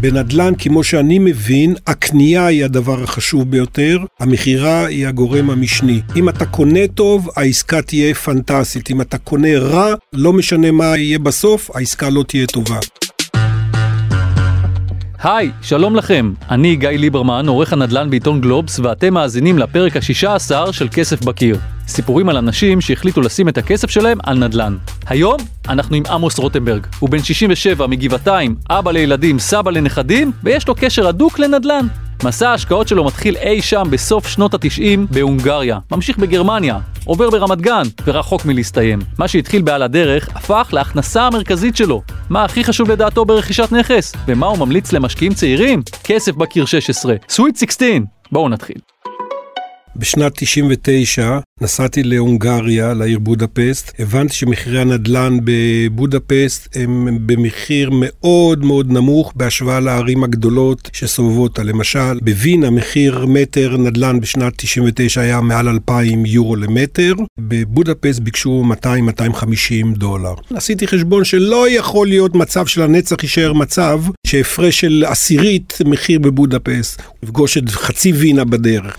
בנדל"ן, כמו שאני מבין, הקנייה היא הדבר החשוב ביותר, המכירה היא הגורם המשני. אם אתה קונה טוב, העסקה תהיה פנטסטית. אם אתה קונה רע, לא משנה מה יהיה בסוף, העסקה לא תהיה טובה. היי, שלום לכם. אני גיא ליברמן, עורך הנדל"ן בעיתון גלובס, ואתם מאזינים לפרק ה-16 של כסף בקיר. סיפורים על אנשים שהחליטו לשים את הכסף שלהם על נדל"ן. היום אנחנו עם עמוס רוטנברג. הוא בן 67 מגבעתיים, אבא לילדים, סבא לנכדים, ויש לו קשר הדוק לנדל"ן. מסע ההשקעות שלו מתחיל אי שם בסוף שנות התשעים בהונגריה, ממשיך בגרמניה, עובר ברמת גן, ורחוק מלהסתיים. מה שהתחיל בעל הדרך, הפך להכנסה המרכזית שלו. מה הכי חשוב לדעתו ברכישת נכס? ומה הוא ממליץ למשקיעים צעירים? כסף בקיר 16, סוויט 16. בואו נתחיל. בשנת 99 נסעתי להונגריה, לעיר בודפסט. הבנתי שמחירי הנדל"ן בבודפסט הם במחיר מאוד מאוד נמוך בהשוואה לערים הגדולות שסובבות אותה. למשל, בווינה מחיר מטר נדל"ן בשנת 99 היה מעל 2,000 יורו למטר, בבודפסט ביקשו 200-250 דולר. עשיתי חשבון שלא יכול להיות מצב שלנצח יישאר מצב שהפרש של עשירית מחיר בבודפסט, לפגוש את חצי וינה בדרך.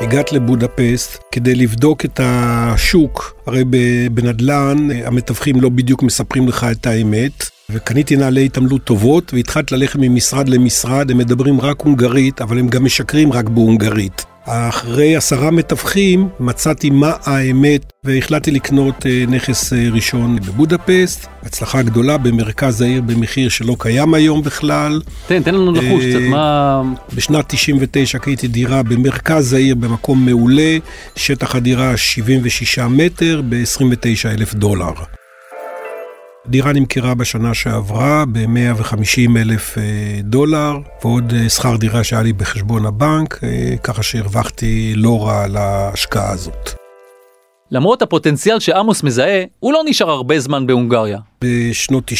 הגעת לבודפסט כדי לבדוק את השוק, הרי בנדל"ן המתווכים לא בדיוק מספרים לך את האמת. וקניתי נעלי התעמלות טובות, והתחלתי ללכת ממשרד למשרד, הם מדברים רק הונגרית, אבל הם גם משקרים רק בהונגרית. אחרי עשרה מתווכים מצאתי מה האמת והחלטתי לקנות אה, נכס אה, ראשון בבודפסט, הצלחה גדולה במרכז העיר במחיר שלא קיים היום בכלל. תן, תן לנו לחוש קצת, אה, מה... בשנת 99 קניתי דירה במרכז העיר במקום מעולה, שטח הדירה 76 מטר ב-29 אלף דולר. דירה נמכרה בשנה שעברה ב-150 אלף אה, דולר, ועוד אה, שכר דירה שהיה לי בחשבון הבנק, אה, ככה שהרווחתי לא רע על ההשקעה הזאת. למרות הפוטנציאל שעמוס מזהה, הוא לא נשאר הרבה זמן בהונגריה. בשנות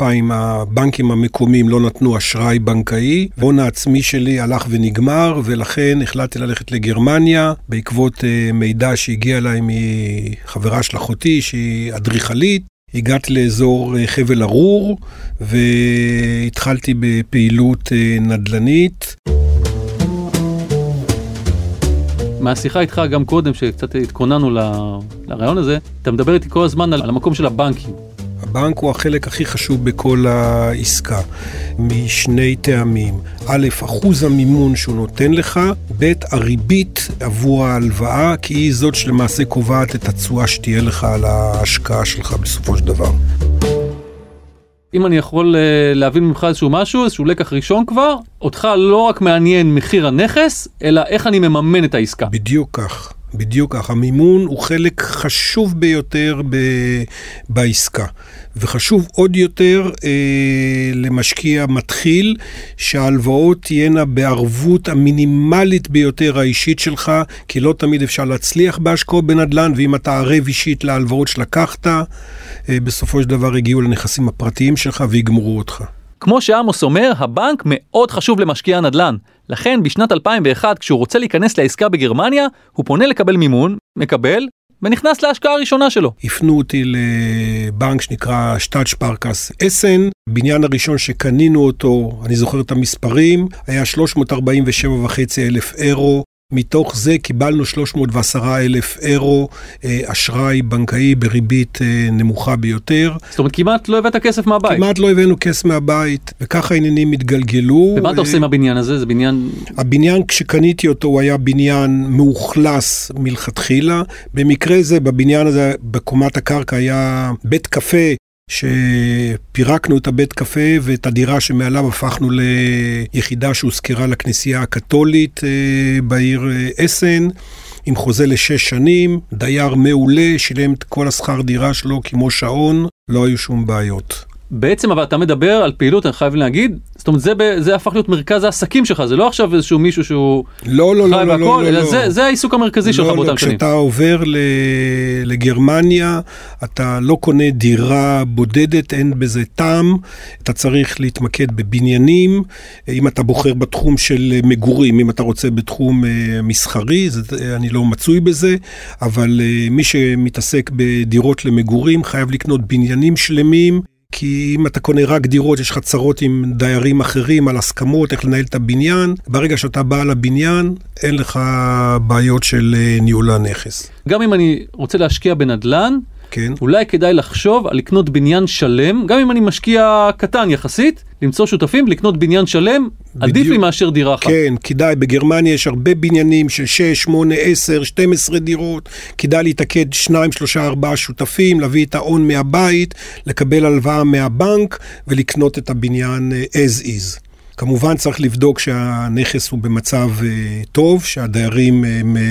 99-2000 הבנקים המקומיים לא נתנו אשראי בנקאי, ההון העצמי שלי הלך ונגמר, ולכן החלטתי ללכת לגרמניה, בעקבות מידע שהגיע אליי מחברה של אחותי, שהיא אדריכלית, הגעתי לאזור אה, חבל ארור והתחלתי בפעילות אה, נדל"נית. מהשיחה איתך גם קודם, שקצת התכוננו לרעיון הזה, אתה מדבר איתי כל הזמן על המקום של הבנקים. הבנק הוא החלק הכי חשוב בכל העסקה, משני טעמים. א', אחוז המימון שהוא נותן לך, ב', הריבית עבור ההלוואה, כי היא זאת שלמעשה קובעת את התשואה שתהיה לך על ההשקעה שלך בסופו של דבר. אם אני יכול אה, להבין ממך איזשהו משהו, איזשהו לקח ראשון כבר, אותך לא רק מעניין מחיר הנכס, אלא איך אני מממן את העסקה. בדיוק כך. בדיוק כך, המימון הוא חלק חשוב ביותר ב, בעסקה, וחשוב עוד יותר אה, למשקיע מתחיל שההלוואות תהיינה בערבות המינימלית ביותר האישית שלך, כי לא תמיד אפשר להצליח בהשקעות בנדל"ן, ואם אתה ערב אישית להלוואות שלקחת, אה, בסופו של דבר הגיעו לנכסים הפרטיים שלך ויגמרו אותך. כמו שעמוס אומר, הבנק מאוד חשוב למשקיע הנדל"ן. לכן בשנת 2001, כשהוא רוצה להיכנס לעסקה בגרמניה, הוא פונה לקבל מימון, מקבל, ונכנס להשקעה הראשונה שלו. הפנו אותי לבנק שנקרא שטאט שפרקס אסן. בניין הראשון שקנינו אותו, אני זוכר את המספרים, היה 347.5 אלף אירו. מתוך זה קיבלנו 310 אלף אירו אה, אשראי בנקאי בריבית אה, נמוכה ביותר. זאת אומרת, כמעט לא הבאת כסף מהבית. כמעט לא הבאנו כסף מהבית, וככה העניינים התגלגלו. ומה אתה עושה עם הבניין הזה? זה בניין... הבניין, כשקניתי אותו, הוא היה בניין מאוכלס מלכתחילה. במקרה זה, בבניין הזה, בקומת הקרקע היה בית קפה שפירקנו את הבית קפה ואת הדירה שמעליו הפכנו ליחידה שהוזכרה לכנסייה הקתולית אה, בעיר אה, אסן, עם חוזה לשש שנים, דייר מעולה, שילם את כל השכר דירה שלו כמו שעון, לא היו שום בעיות. בעצם אבל אתה מדבר על פעילות, אני חייב להגיד, זאת אומרת זה, זה הפך להיות מרכז העסקים שלך, זה לא עכשיו איזשהו מישהו שהוא לא, לא, לא, לא, לא, אלא לא, זה, לא. זה העיסוק המרכזי לא, שלך לא, באותם שנים. כשאתה עובר ל... לגרמניה, אתה לא קונה דירה בודדת, אין בזה טעם, אתה צריך להתמקד בבניינים, אם אתה בוחר בתחום של מגורים, אם אתה רוצה בתחום אה, מסחרי, זה, אני לא מצוי בזה, אבל אה, מי שמתעסק בדירות למגורים חייב לקנות בניינים שלמים. כי אם אתה קונה רק דירות, יש לך צרות עם דיירים אחרים על הסכמות, איך לנהל את הבניין. ברגע שאתה בעל הבניין, אין לך בעיות של אה, ניהול הנכס. גם אם אני רוצה להשקיע בנדל"ן, כן. אולי כדאי לחשוב על לקנות בניין שלם, גם אם אני משקיע קטן יחסית, למצוא שותפים ולקנות בניין שלם, עדיף בדיוק. לי מאשר דירה אחת. כן, כדאי. בגרמניה יש הרבה בניינים של 6, 8, 10, 12 דירות. כדאי להתאגד 2, 3, 4 שותפים, להביא את ההון מהבית, לקבל הלוואה מהבנק ולקנות את הבניין אה, as is. כמובן צריך לבדוק שהנכס הוא במצב אה, טוב, שהדיירים הם אה,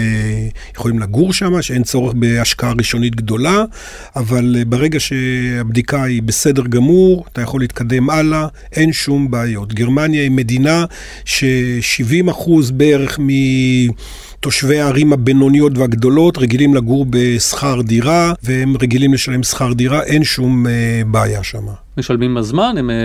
יכולים לגור שם, שאין צורך בהשקעה ראשונית גדולה, אבל אה, ברגע שהבדיקה היא בסדר גמור, אתה יכול להתקדם הלאה, אין שום בעיות. גרמניה היא מדינה ש-70% בערך מ... תושבי הערים הבינוניות והגדולות רגילים לגור בשכר דירה, והם רגילים לשלם שכר דירה, אין שום אה, בעיה שם. משלמים בזמן, הם... אה,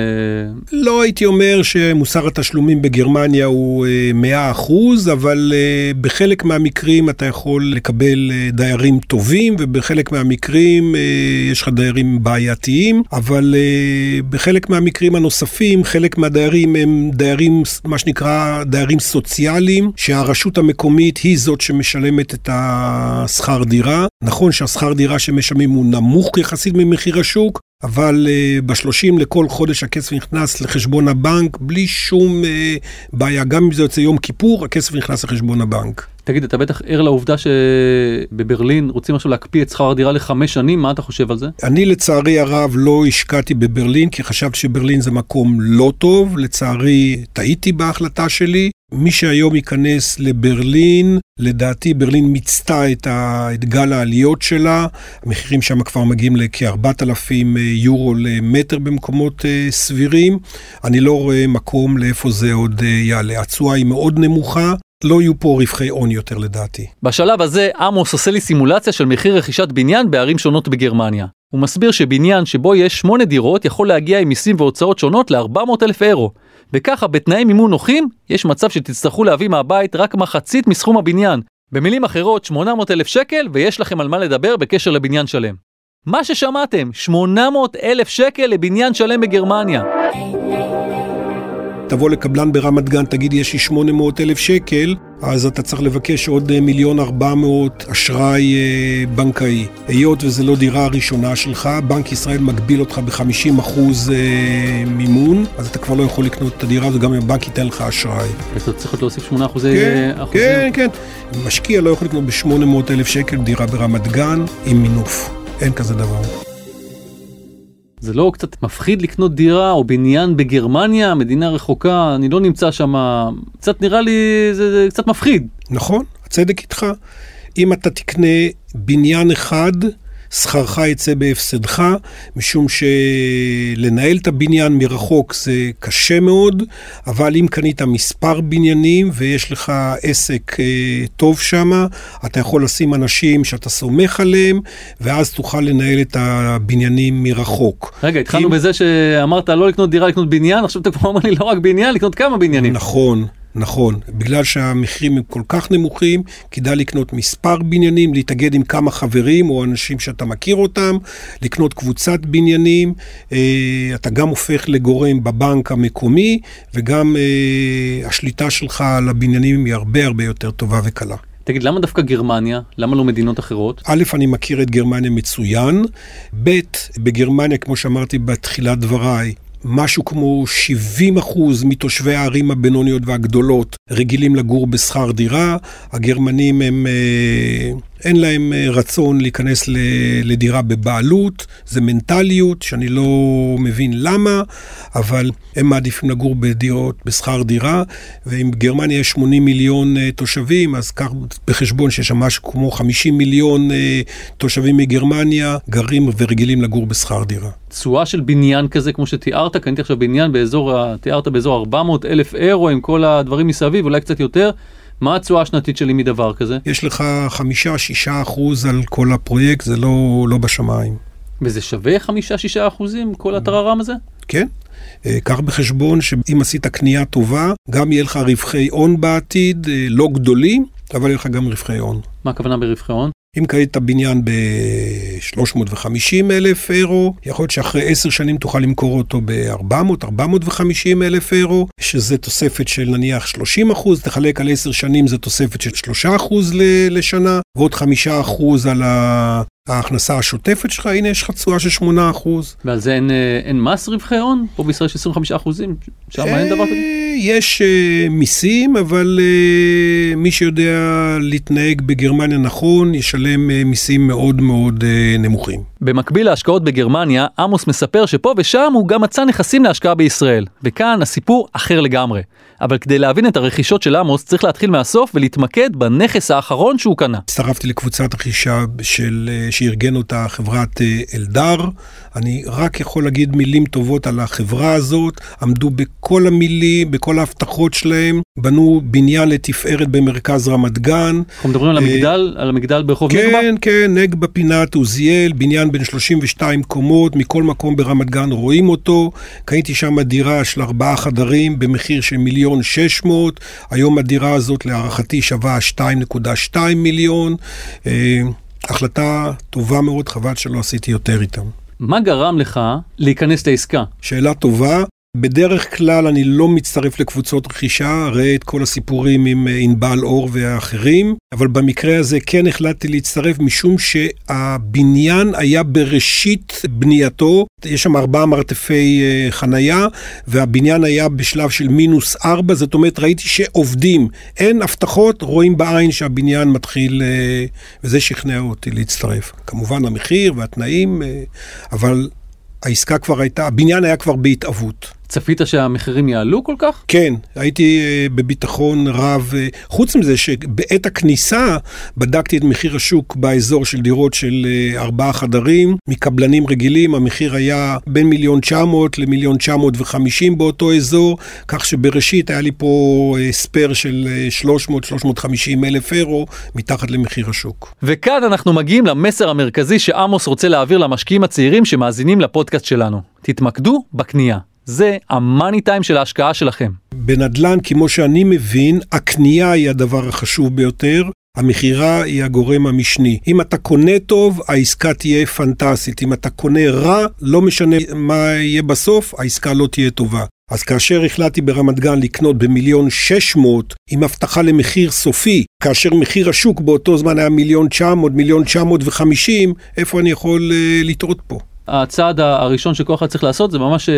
לא הייתי אומר שמוסר התשלומים בגרמניה הוא אה, 100 אחוז, אבל אה, בחלק מהמקרים אתה יכול לקבל אה, דיירים טובים, ובחלק מהמקרים אה, יש לך דיירים בעייתיים, אבל אה, בחלק מהמקרים הנוספים, חלק מהדיירים הם דיירים, מה שנקרא, דיירים סוציאליים, שהרשות המקומית היא זאת שמשלמת את השכר דירה. נכון שהשכר דירה שמשלמים הוא נמוך יחסית ממחיר השוק, אבל uh, ב-30 לכל חודש הכסף נכנס לחשבון הבנק בלי שום uh, בעיה. גם אם זה יוצא יום כיפור, הכסף נכנס לחשבון הבנק. תגיד, אתה בטח ער לעובדה שבברלין רוצים עכשיו להקפיא את שכר הדירה לחמש שנים, מה אתה חושב על זה? אני לצערי הרב לא השקעתי בברלין, כי חשבתי שברלין זה מקום לא טוב. לצערי, טעיתי בהחלטה שלי. מי שהיום ייכנס לברלין, לדעתי ברלין מיצתה את, ה, את גל העליות שלה, המחירים שם כבר מגיעים לכ-4,000 יורו למטר במקומות uh, סבירים. אני לא רואה מקום לאיפה זה עוד uh, יעלה. התשואה היא מאוד נמוכה. לא יהיו פה רווחי הון יותר לדעתי. בשלב הזה עמוס עושה לי סימולציה של מחיר רכישת בניין בערים שונות בגרמניה. הוא מסביר שבניין שבו יש שמונה דירות יכול להגיע עם מיסים והוצאות שונות ל-400 אלף אירו. וככה בתנאי מימון נוחים, יש מצב שתצטרכו להביא מהבית רק מחצית מסכום הבניין. במילים אחרות, 800 אלף שקל ויש לכם על מה לדבר בקשר לבניין שלם. מה ששמעתם, 800 אלף שקל לבניין שלם בגרמניה. תבוא לקבלן ברמת גן, תגיד יש לי 800 אלף שקל, אז אתה צריך לבקש עוד אה, מיליון ארבע מאות אשראי אה, בנקאי. היות וזו לא דירה הראשונה שלך, בנק ישראל מגביל אותך ב-50 אחוז אה, מימון, אז אתה כבר לא יכול לקנות את הדירה הזו, גם אם הבנק ייתן לך אשראי. אז אתה צריך להוסיף 8 אחוזי כן, אחוזים. כן, כן. משקיע לא יכול לקנות ב-800 אלף שקל דירה ברמת גן עם מינוף. אין כזה דבר. זה לא קצת מפחיד לקנות דירה או בניין בגרמניה, מדינה רחוקה, אני לא נמצא שם, קצת נראה לי, זה, זה קצת מפחיד. נכון, הצדק איתך. אם אתה תקנה בניין אחד, שכרך יצא בהפסדך, משום שלנהל את הבניין מרחוק זה קשה מאוד, אבל אם קנית מספר בניינים ויש לך עסק אה, טוב שם, אתה יכול לשים אנשים שאתה סומך עליהם, ואז תוכל לנהל את הבניינים מרחוק. רגע, התחלנו אם- בזה שאמרת לא לקנות דירה, לקנות בניין, עכשיו אתה כבר אומר לי לא רק בניין, לקנות כמה בניינים. נכון, נכון. בגלל שהמחירים הם כל כך נמוכים, כדאי לקנות מספר בניינים, להתאגד עם כמה חברים או אנשים שאתה מכיר אותם, לקנות קבוצת בניינים. אה, אתה גם הופך לגורם בבנק המקומי, וגם אה, השליטה שלך על הבניינים היא הרבה הרבה יותר טובה וקלה. תגיד, למה דווקא גרמניה? למה לא מדינות אחרות? א', אני מכיר את גרמניה מצוין, ב', בגרמניה, כמו שאמרתי בתחילת דבריי, משהו כמו 70 אחוז מתושבי הערים הבינוניות והגדולות רגילים לגור בשכר דירה. הגרמנים הם, אה, אין להם אה, רצון להיכנס לדירה בבעלות, זה מנטליות שאני לא מבין למה, אבל הם מעדיפים לגור בדירות בשכר דירה, ואם בגרמניה יש 80 מיליון אה, תושבים, אז קח בחשבון שיש שם משהו כמו 50 מיליון אה, תושבים מגרמניה גרים ורגילים לגור בשכר דירה. תשואה של בניין כזה כמו שתיארת, קניתי עכשיו בניין באזור, תיארת באזור 400 אלף אירו עם כל הדברים מסביב, אולי קצת יותר. מה התשואה השנתית שלי מדבר כזה? יש לך חמישה, שישה אחוז על כל הפרויקט, זה לא, לא בשמיים. וזה שווה 5-6 אחוזים כל הטררם הזה? כן? אה, קח בחשבון שאם עשית קנייה טובה, גם יהיה לך רווחי הון בעתיד, אה, לא גדולים, אבל יהיה לך גם רווחי הון. מה הכוונה ברווחי הון? אם קנית בניין ב-350 אלף אירו, יכול להיות שאחרי עשר שנים תוכל למכור אותו ב-400-450 אלף אירו, שזה תוספת של נניח 30 אחוז, תחלק על עשר שנים זה תוספת של 3 אחוז לשנה, ועוד 5 אחוז על ה... ההכנסה השוטפת שלך, הנה יש לך תשואה של 8%. ועל זה אין, אה, אין מס רווחי הון? פה בישראל יש 25 אחוזים, שם אין דבר כזה? יש uh, מיסים, אבל uh, מי שיודע להתנהג בגרמניה נכון, ישלם uh, מיסים מאוד מאוד uh, נמוכים. במקביל להשקעות בגרמניה, עמוס מספר שפה ושם הוא גם מצא נכסים להשקעה בישראל. וכאן הסיפור אחר לגמרי. אבל כדי להבין את הרכישות של עמוס צריך להתחיל מהסוף ולהתמקד בנכס האחרון שהוא קנה. הצטרפתי לקבוצת רכישה של, שארגן אותה חברת אלדר. אני רק יכול להגיד מילים טובות על החברה הזאת, עמדו בכל המילים, בכל ההבטחות שלהם, בנו בניין לתפארת במרכז רמת גן. אנחנו מדברים על המגדל, על המגדל ברחוב כן, נגבה? כן, כן, נגבה פינת עוזיאל, בניין בן 32 קומות, מכל מקום ברמת גן רואים אותו. קניתי שם דירה של ארבעה חדרים במחיר של מיליון שש מאות, היום הדירה הזאת להערכתי שווה 2.2 מיליון. החלטה טובה מאוד, חבל שלא עשיתי יותר איתם. מה גרם לך להיכנס לעסקה? שאלה טובה. בדרך כלל אני לא מצטרף לקבוצות רכישה, ראה את כל הסיפורים עם ענבל אור והאחרים, אבל במקרה הזה כן החלטתי להצטרף משום שהבניין היה בראשית בנייתו, יש שם ארבעה מרתפי חנייה, והבניין היה בשלב של מינוס ארבע, זאת אומרת ראיתי שעובדים, אין הבטחות, רואים בעין שהבניין מתחיל, וזה שכנע אותי להצטרף. כמובן המחיר והתנאים, אבל העסקה כבר הייתה, הבניין היה כבר בהתאבות. צפית שהמחירים יעלו כל כך? כן, הייתי בביטחון רב. חוץ מזה שבעת הכניסה בדקתי את מחיר השוק באזור של דירות של ארבעה חדרים. מקבלנים רגילים המחיר היה בין מיליון 900 למיליון 950 באותו אזור, כך שבראשית היה לי פה spare של 300-350 אלף אירו מתחת למחיר השוק. וכאן אנחנו מגיעים למסר המרכזי שעמוס רוצה להעביר למשקיעים הצעירים שמאזינים לפודקאסט שלנו. תתמקדו בקנייה. זה ה money time של ההשקעה שלכם. בנדל"ן, כמו שאני מבין, הקנייה היא הדבר החשוב ביותר. המכירה היא הגורם המשני. אם אתה קונה טוב, העסקה תהיה פנטסטית. אם אתה קונה רע, לא משנה מה יהיה בסוף, העסקה לא תהיה טובה. אז כאשר החלטתי ברמת גן לקנות במיליון שש מאות עם הבטחה למחיר סופי, כאשר מחיר השוק באותו זמן היה מיליון תשע מאות, מיליון תשע מאות וחמישים, איפה אני יכול uh, לטעות פה? הצעד הראשון שכל אחד צריך לעשות זה ממש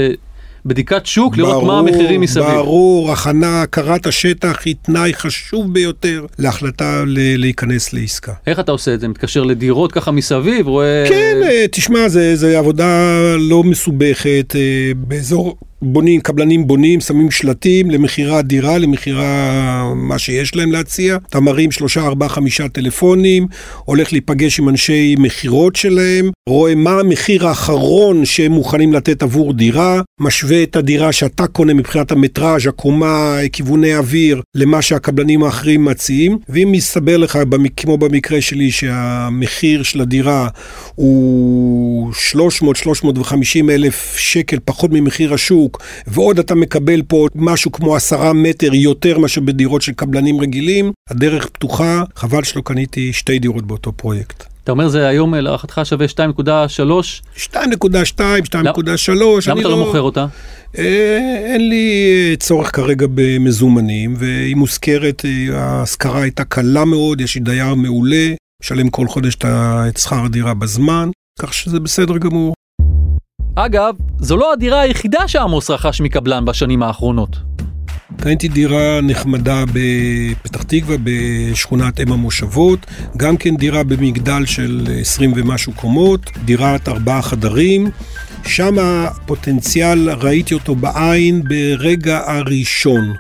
בדיקת שוק, ברור, לראות מה המחירים מסביב. ברור, הכנה, הכרת השטח היא תנאי חשוב ביותר להחלטה ל- להיכנס לעסקה. איך אתה עושה את זה? מתקשר לדירות ככה מסביב? רואה... כן, תשמע, זה עבודה לא מסובכת. באזור בונים, קבלנים בונים, שמים שלטים למכירה דירה, למכירה מה שיש להם להציע. אתה מרים שלושה, ארבעה, חמישה טלפונים, הולך להיפגש עם אנשי מכירות שלהם, רואה מה המחיר האחרון שהם מוכנים לתת עבור דירה, משווה את הדירה שאתה קונה מבחינת המטראז', הקומה, כיווני אוויר, למה שהקבלנים האחרים מציעים, ואם יסתבר לך, כמו במקרה שלי, שהמחיר של הדירה הוא 300-350 אלף שקל פחות ממחיר השוק, ועוד אתה מקבל פה משהו כמו עשרה מטר יותר מאשר בדירות של קבלנים רגילים, הדרך פתוחה, חבל שלא קניתי שתי דירות באותו פרויקט. אתה אומר זה היום להערכתך שווה 2.3? 2.2, 2.3. למה אתה לא מוכר אותה? אין לי צורך כרגע במזומנים, והיא מוזכרת, ההשכרה הייתה קלה מאוד, יש לי דייר מעולה, משלם כל חודש את שכר הדירה בזמן, כך שזה בסדר גמור. אגב, זו לא הדירה היחידה שעמוס רכש מקבלן בשנים האחרונות. קניתי דירה נחמדה בפתח תקווה, בשכונת אם המושבות, גם כן דירה במגדל של 20 ומשהו קומות, דירת ארבעה חדרים. שם הפוטנציאל, ראיתי אותו בעין ברגע הראשון.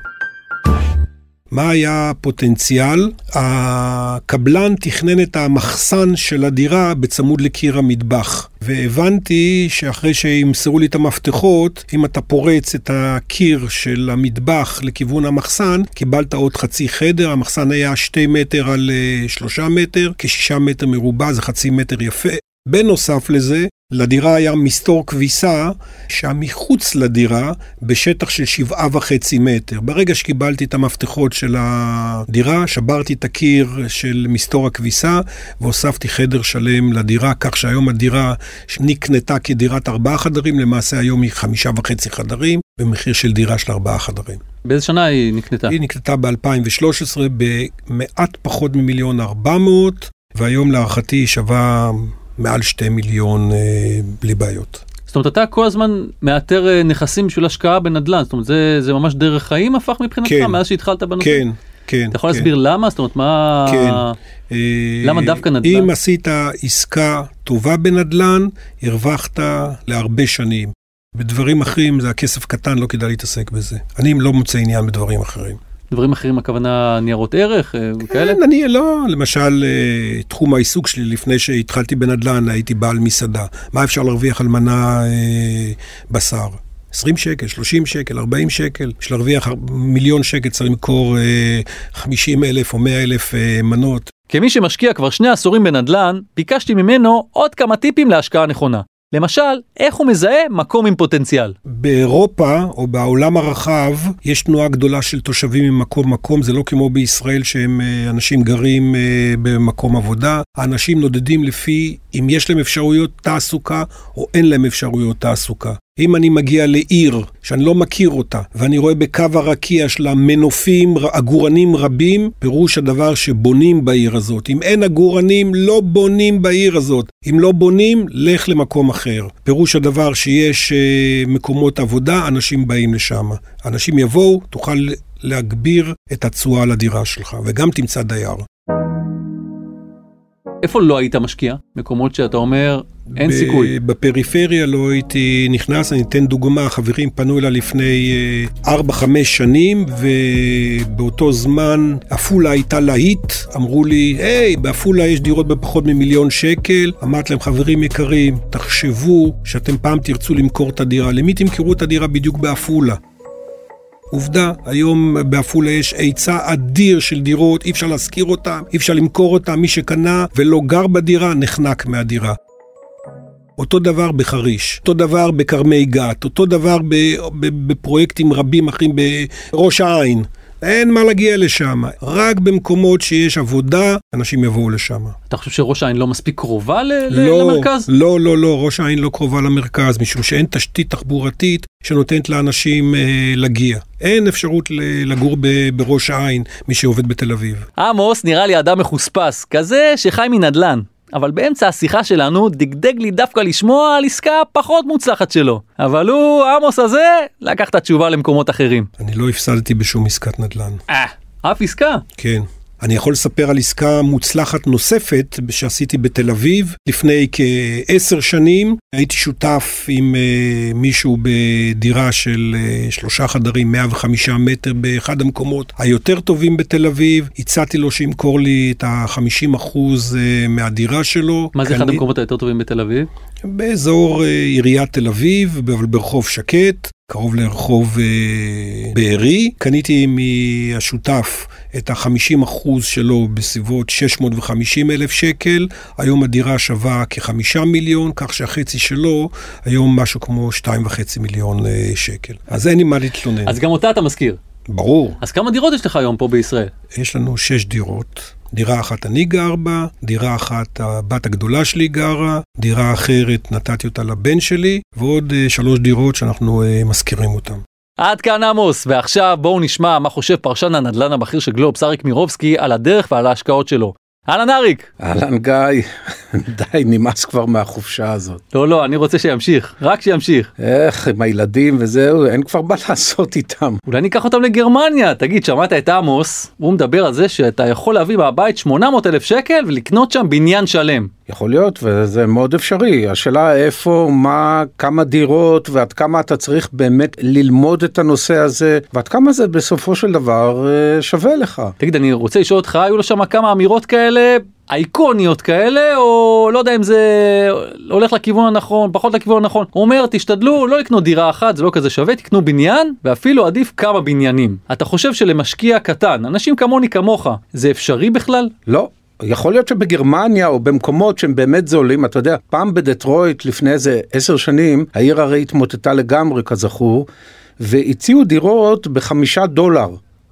מה היה הפוטנציאל? הקבלן תכנן את המחסן של הדירה בצמוד לקיר המטבח. והבנתי שאחרי שימסרו לי את המפתחות, אם אתה פורץ את הקיר של המטבח לכיוון המחסן, קיבלת עוד חצי חדר, המחסן היה שתי מטר על שלושה מטר, כשישה מטר מרובע זה חצי מטר יפה. בנוסף לזה, לדירה היה מסתור כביסה שהיה מחוץ לדירה בשטח של שבעה וחצי מטר. ברגע שקיבלתי את המפתחות של הדירה, שברתי את הקיר של מסתור הכביסה והוספתי חדר שלם לדירה, כך שהיום הדירה נקנתה כדירת ארבעה חדרים, למעשה היום היא חמישה וחצי חדרים, במחיר של דירה של ארבעה חדרים. באיזה שנה היא נקנתה? היא נקנתה ב-2013 במעט פחות ממיליון ארבע מאות, והיום להערכתי היא שווה מעל שתי מיליון אה, בלי בעיות. זאת אומרת, אתה כל הזמן מאתר אה, נכסים בשביל השקעה בנדל"ן, זאת אומרת, זה, זה ממש דרך חיים הפך מבחינתך כן. מאז שהתחלת בנושא? כן, כן. אתה יכול כן. להסביר למה? זאת אומרת, מה... כן. אה, למה דווקא נדל"ן? אם עשית עסקה טובה בנדל"ן, הרווחת להרבה שנים. בדברים אחרים זה הכסף קטן, לא כדאי להתעסק בזה. אני לא מוצא עניין בדברים אחרים. דברים אחרים, הכוונה ניירות ערך אה, וכאלה? כן, אני לא, למשל, אה, תחום העיסוק שלי, לפני שהתחלתי בנדל"ן, הייתי בעל מסעדה. מה אפשר להרוויח על מנה אה, בשר? 20 שקל, 30 שקל, 40 שקל. בשביל להרוויח מיליון שקל צריך למכור אה, 50 אלף או 100 אלף מנות. כמי שמשקיע כבר שני עשורים בנדל"ן, ביקשתי ממנו עוד כמה טיפים להשקעה נכונה. למשל, איך הוא מזהה מקום עם פוטנציאל. באירופה או בעולם הרחב יש תנועה גדולה של תושבים ממקום מקום, זה לא כמו בישראל שהם אה, אנשים גרים אה, במקום עבודה. האנשים נודדים לפי אם יש להם אפשרויות תעסוקה או אין להם אפשרויות תעסוקה. אם אני מגיע לעיר שאני לא מכיר אותה, ואני רואה בקו הרקיע שלה מנופים, עגורנים רבים, פירוש הדבר שבונים בעיר הזאת. אם אין עגורנים, לא בונים בעיר הזאת. אם לא בונים, לך למקום אחר. פירוש הדבר שיש אה, מקומות עבודה, אנשים באים לשם. אנשים יבואו, תוכל להגביר את התשואה לדירה שלך, וגם תמצא דייר. איפה לא היית משקיע? מקומות שאתה אומר, אין סיכוי. בפריפריה לא הייתי נכנס, אני אתן דוגמה, חברים פנו אליי לפני 4-5 שנים, ובאותו זמן עפולה הייתה להיט, אמרו לי, היי, בעפולה יש דירות בפחות ממיליון שקל, אמרתי להם, חברים יקרים, תחשבו שאתם פעם תרצו למכור את הדירה, למי תמכרו את הדירה בדיוק בעפולה? עובדה, היום בעפולה יש היצע אדיר של דירות, אי אפשר להשכיר אותן, אי אפשר למכור אותן, מי שקנה ולא גר בדירה, נחנק מהדירה. אותו דבר בחריש, אותו דבר בכרמי גת, אותו דבר בפרויקטים רבים אחרים בראש העין. אין מה להגיע לשם, רק במקומות שיש עבודה, אנשים יבואו לשם. אתה חושב שראש העין לא מספיק קרובה ל- לא, למרכז? לא, לא, לא, ראש העין לא קרובה למרכז, משום שאין תשתית תחבורתית שנותנת לאנשים אה, להגיע. אין אפשרות לגור ב- בראש העין, מי שעובד בתל אביב. עמוס נראה לי אדם מחוספס, כזה שחי מנדל"ן. אבל באמצע השיחה שלנו דגדג לי דווקא לשמוע על עסקה פחות מוצלחת שלו. אבל הוא, עמוס הזה, לקח את התשובה למקומות אחרים. אני לא הפסדתי בשום עסקת נדל"ן. אה, אף עסקה? כן. אני יכול לספר על עסקה מוצלחת נוספת שעשיתי בתל אביב לפני כעשר שנים. הייתי שותף עם uh, מישהו בדירה של uh, שלושה חדרים, 105 מטר באחד המקומות היותר טובים בתל אביב. הצעתי לו שימכור לי את ה-50 אחוז uh, מהדירה שלו. מה זה. אחד המקומות היותר טובים בתל אביב? באזור uh, עיריית תל אביב, אבל ברחוב שקט. קרוב לרחוב אה, בארי. קניתי מהשותף את ה-50% שלו בסביבות 650 אלף שקל. היום הדירה שווה כחמישה מיליון, כך שהחצי שלו היום משהו כמו 2.5 מיליון אה, שקל. אז אין לי מה להתלונן. אז גם אותה אתה מזכיר. ברור. אז כמה דירות יש לך היום פה בישראל? יש לנו שש דירות. דירה אחת אני גר בה, דירה אחת הבת הגדולה שלי גרה, דירה אחרת נתתי אותה לבן שלי, ועוד uh, שלוש דירות שאנחנו uh, משכירים אותן. עד כאן עמוס, ועכשיו בואו נשמע מה חושב פרשן הנדל"ן הבכיר של גלובס, אריק מירובסקי, על הדרך ועל ההשקעות שלו. אהלן אריק. אהלן גיא, די, נמאס כבר מהחופשה הזאת. לא, לא, אני רוצה שימשיך, רק שימשיך. איך, עם הילדים וזהו, אין כבר מה לעשות איתם. אולי ניקח אותם לגרמניה, תגיד, שמעת את עמוס, הוא מדבר על זה שאתה יכול להביא מהבית 800 אלף שקל ולקנות שם בניין שלם. יכול להיות, וזה מאוד אפשרי. השאלה איפה, מה, כמה דירות, ועד כמה אתה צריך באמת ללמוד את הנושא הזה, ועד כמה זה בסופו של דבר שווה לך. תגיד, אני רוצה לשאול אותך, היו לו שם כמה אמירות כאלה, אייקוניות כאלה, או לא יודע אם זה הולך לכיוון הנכון, פחות לכיוון הנכון. הוא אומר, תשתדלו לא לקנות דירה אחת, זה לא כזה שווה, תקנו בניין, ואפילו עדיף כמה בניינים. אתה חושב שלמשקיע קטן, אנשים כמוני כמוך, זה אפשרי בכלל? לא. יכול להיות שבגרמניה או במקומות שהם באמת זולים, אתה יודע, פעם בדטרויט לפני איזה עשר שנים, העיר הרי התמוטטה לגמרי כזכור, והציעו דירות בחמישה דולר.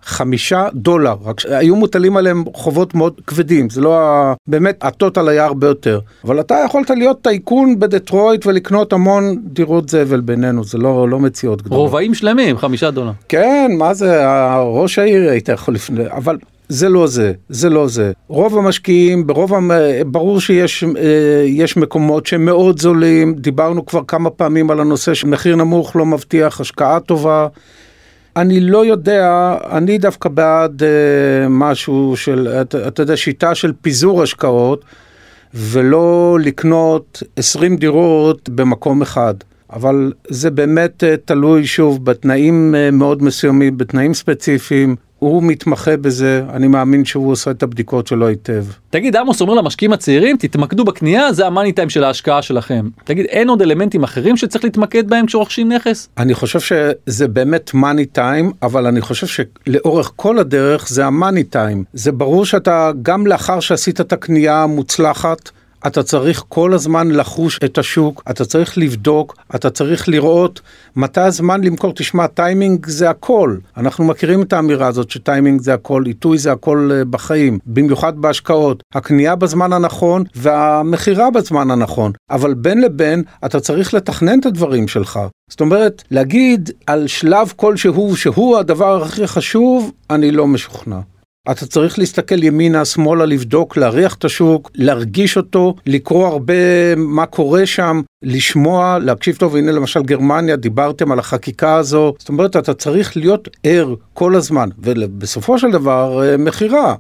חמישה דולר, רק שהיו מוטלים עליהם חובות מאוד כבדים, זה לא ה... באמת, הטוטל היה הרבה יותר. אבל אתה יכולת להיות טייקון בדטרויט ולקנות המון דירות זבל בינינו, זה לא, לא מציאות גדולות. רובעים שלמים, חמישה דולר. כן, מה זה, ראש העיר היית יכול לפני, אבל זה לא זה, זה לא זה. רוב המשקיעים, ברוב, המ... ברור שיש אה, מקומות שהם מאוד זולים, דיברנו כבר כמה פעמים על הנושא שמחיר נמוך לא מבטיח השקעה טובה. אני לא יודע, אני דווקא בעד uh, משהו של, אתה, אתה יודע, שיטה של פיזור השקעות, ולא לקנות 20 דירות במקום אחד. אבל זה באמת uh, תלוי שוב בתנאים מאוד מסוימים, בתנאים ספציפיים. הוא מתמחה בזה, אני מאמין שהוא עושה את הבדיקות שלו היטב. תגיד, עמוס אומר למשקיעים הצעירים, תתמקדו בקנייה, זה המאני טיים של ההשקעה שלכם. תגיד, אין עוד אלמנטים אחרים שצריך להתמקד בהם כשרוכשים נכס? אני חושב שזה באמת מאני טיים, אבל אני חושב שלאורך כל הדרך זה המאני טיים. זה ברור שאתה, גם לאחר שעשית את הקנייה המוצלחת, אתה צריך כל הזמן לחוש את השוק, אתה צריך לבדוק, אתה צריך לראות מתי הזמן למכור. תשמע, טיימינג זה הכל. אנחנו מכירים את האמירה הזאת שטיימינג זה הכל, עיתוי זה הכל אה, בחיים, במיוחד בהשקעות. הקנייה בזמן הנכון והמכירה בזמן הנכון. אבל בין לבין אתה צריך לתכנן את הדברים שלך. זאת אומרת, להגיד על שלב כלשהו שהוא הדבר הכי חשוב, אני לא משוכנע. אתה צריך להסתכל ימינה, שמאלה, לבדוק, להריח את השוק, להרגיש אותו, לקרוא הרבה מה קורה שם, לשמוע, להקשיב טוב, הנה למשל גרמניה, דיברתם על החקיקה הזו, זאת אומרת, אתה צריך להיות ער כל הזמן, ובסופו של דבר, אה, מכירה.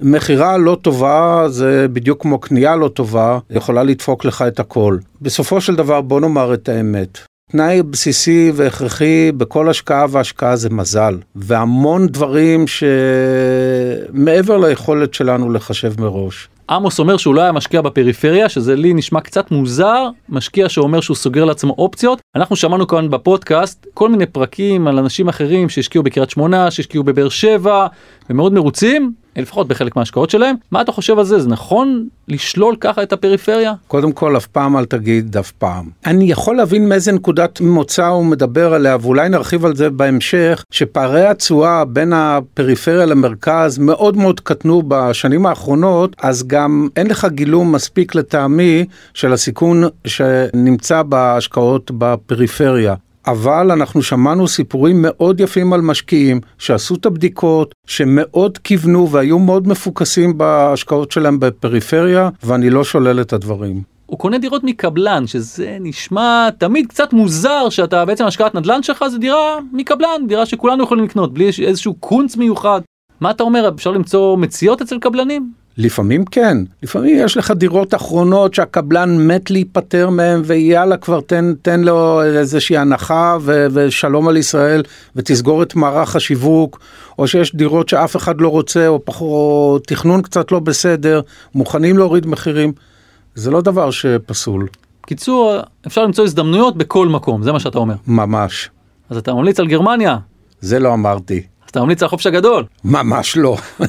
מכירה לא טובה זה בדיוק כמו קנייה לא טובה, יכולה לדפוק לך את הכל. בסופו של דבר בוא נאמר את האמת, תנאי בסיסי והכרחי בכל השקעה והשקעה זה מזל, והמון דברים שמעבר ליכולת שלנו לחשב מראש. עמוס אומר שהוא לא היה משקיע בפריפריה, שזה לי נשמע קצת מוזר, משקיע שאומר שהוא סוגר לעצמו אופציות. אנחנו שמענו כאן בפודקאסט כל מיני פרקים על אנשים אחרים שהשקיעו בקריית שמונה, שהשקיעו בבאר שבע, ומאוד מרוצים, לפחות בחלק מההשקעות שלהם. מה אתה חושב על זה? זה נכון לשלול ככה את הפריפריה? קודם כל, אף פעם אל תגיד אף פעם. אני יכול להבין מאיזה נקודת מוצא הוא מדבר עליה, ואולי נרחיב על זה בהמשך, שפערי התשואה בין הפריפריה למרכז מאוד מאוד קטנו בשנים האחרונות, אז גם אין לך גילום מספיק לטעמי של הסיכון שנמצא בהשקעות בפריפריה. אבל אנחנו שמענו סיפורים מאוד יפים על משקיעים שעשו את הבדיקות, שמאוד כיוונו והיו מאוד מפוקסים בהשקעות שלהם בפריפריה, ואני לא שולל את הדברים. הוא קונה דירות מקבלן, שזה נשמע תמיד קצת מוזר שאתה בעצם השקעת נדל"ן שלך זה דירה מקבלן, דירה שכולנו יכולים לקנות, בלי איזשהו קונץ מיוחד. מה אתה אומר, אפשר למצוא מציאות אצל קבלנים? לפעמים כן, לפעמים יש לך דירות אחרונות שהקבלן מת להיפטר מהם ויאללה כבר תן, תן לו איזושהי הנחה ו, ושלום על ישראל ותסגור את מערך השיווק או שיש דירות שאף אחד לא רוצה או, פח, או תכנון קצת לא בסדר, מוכנים להוריד מחירים, זה לא דבר שפסול. קיצור, אפשר למצוא הזדמנויות בכל מקום, זה מה שאתה אומר. ממש. אז אתה ממליץ על גרמניה? זה לא אמרתי. אתה ממליץ על החופש הגדול? ממש לא.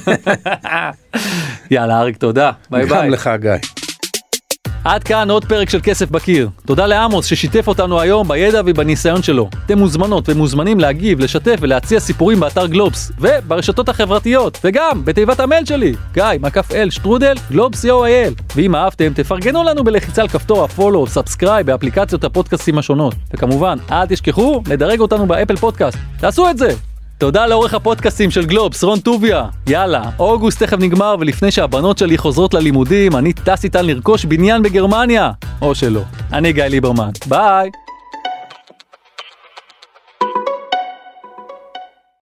יאללה אריק תודה, ביי ביי. גם לך גיא. עד כאן עוד פרק של כסף בקיר. תודה לעמוס ששיתף אותנו היום בידע ובניסיון שלו. אתם מוזמנות ומוזמנים להגיב, לשתף ולהציע סיפורים באתר גלובס, וברשתות החברתיות, וגם בתיבת המייל שלי, גיא, מקף L, שטרודל, גלובס co.il. ואם אהבתם, תפרגנו לנו בלחיצה על כפתור ה follow או subscribe באפליקציות הפודקאסטים השונות. וכמובן, אל תשכחו לדרג אותנו באפל פודקאסט. תעשו את זה! תודה לעורך הפודקאסטים של גלובס, רון טוביה. יאללה, אוגוסט תכף נגמר, ולפני שהבנות שלי חוזרות ללימודים, אני טס איתן לרכוש בניין בגרמניה. או שלא. אני גיא ליברמן. ביי!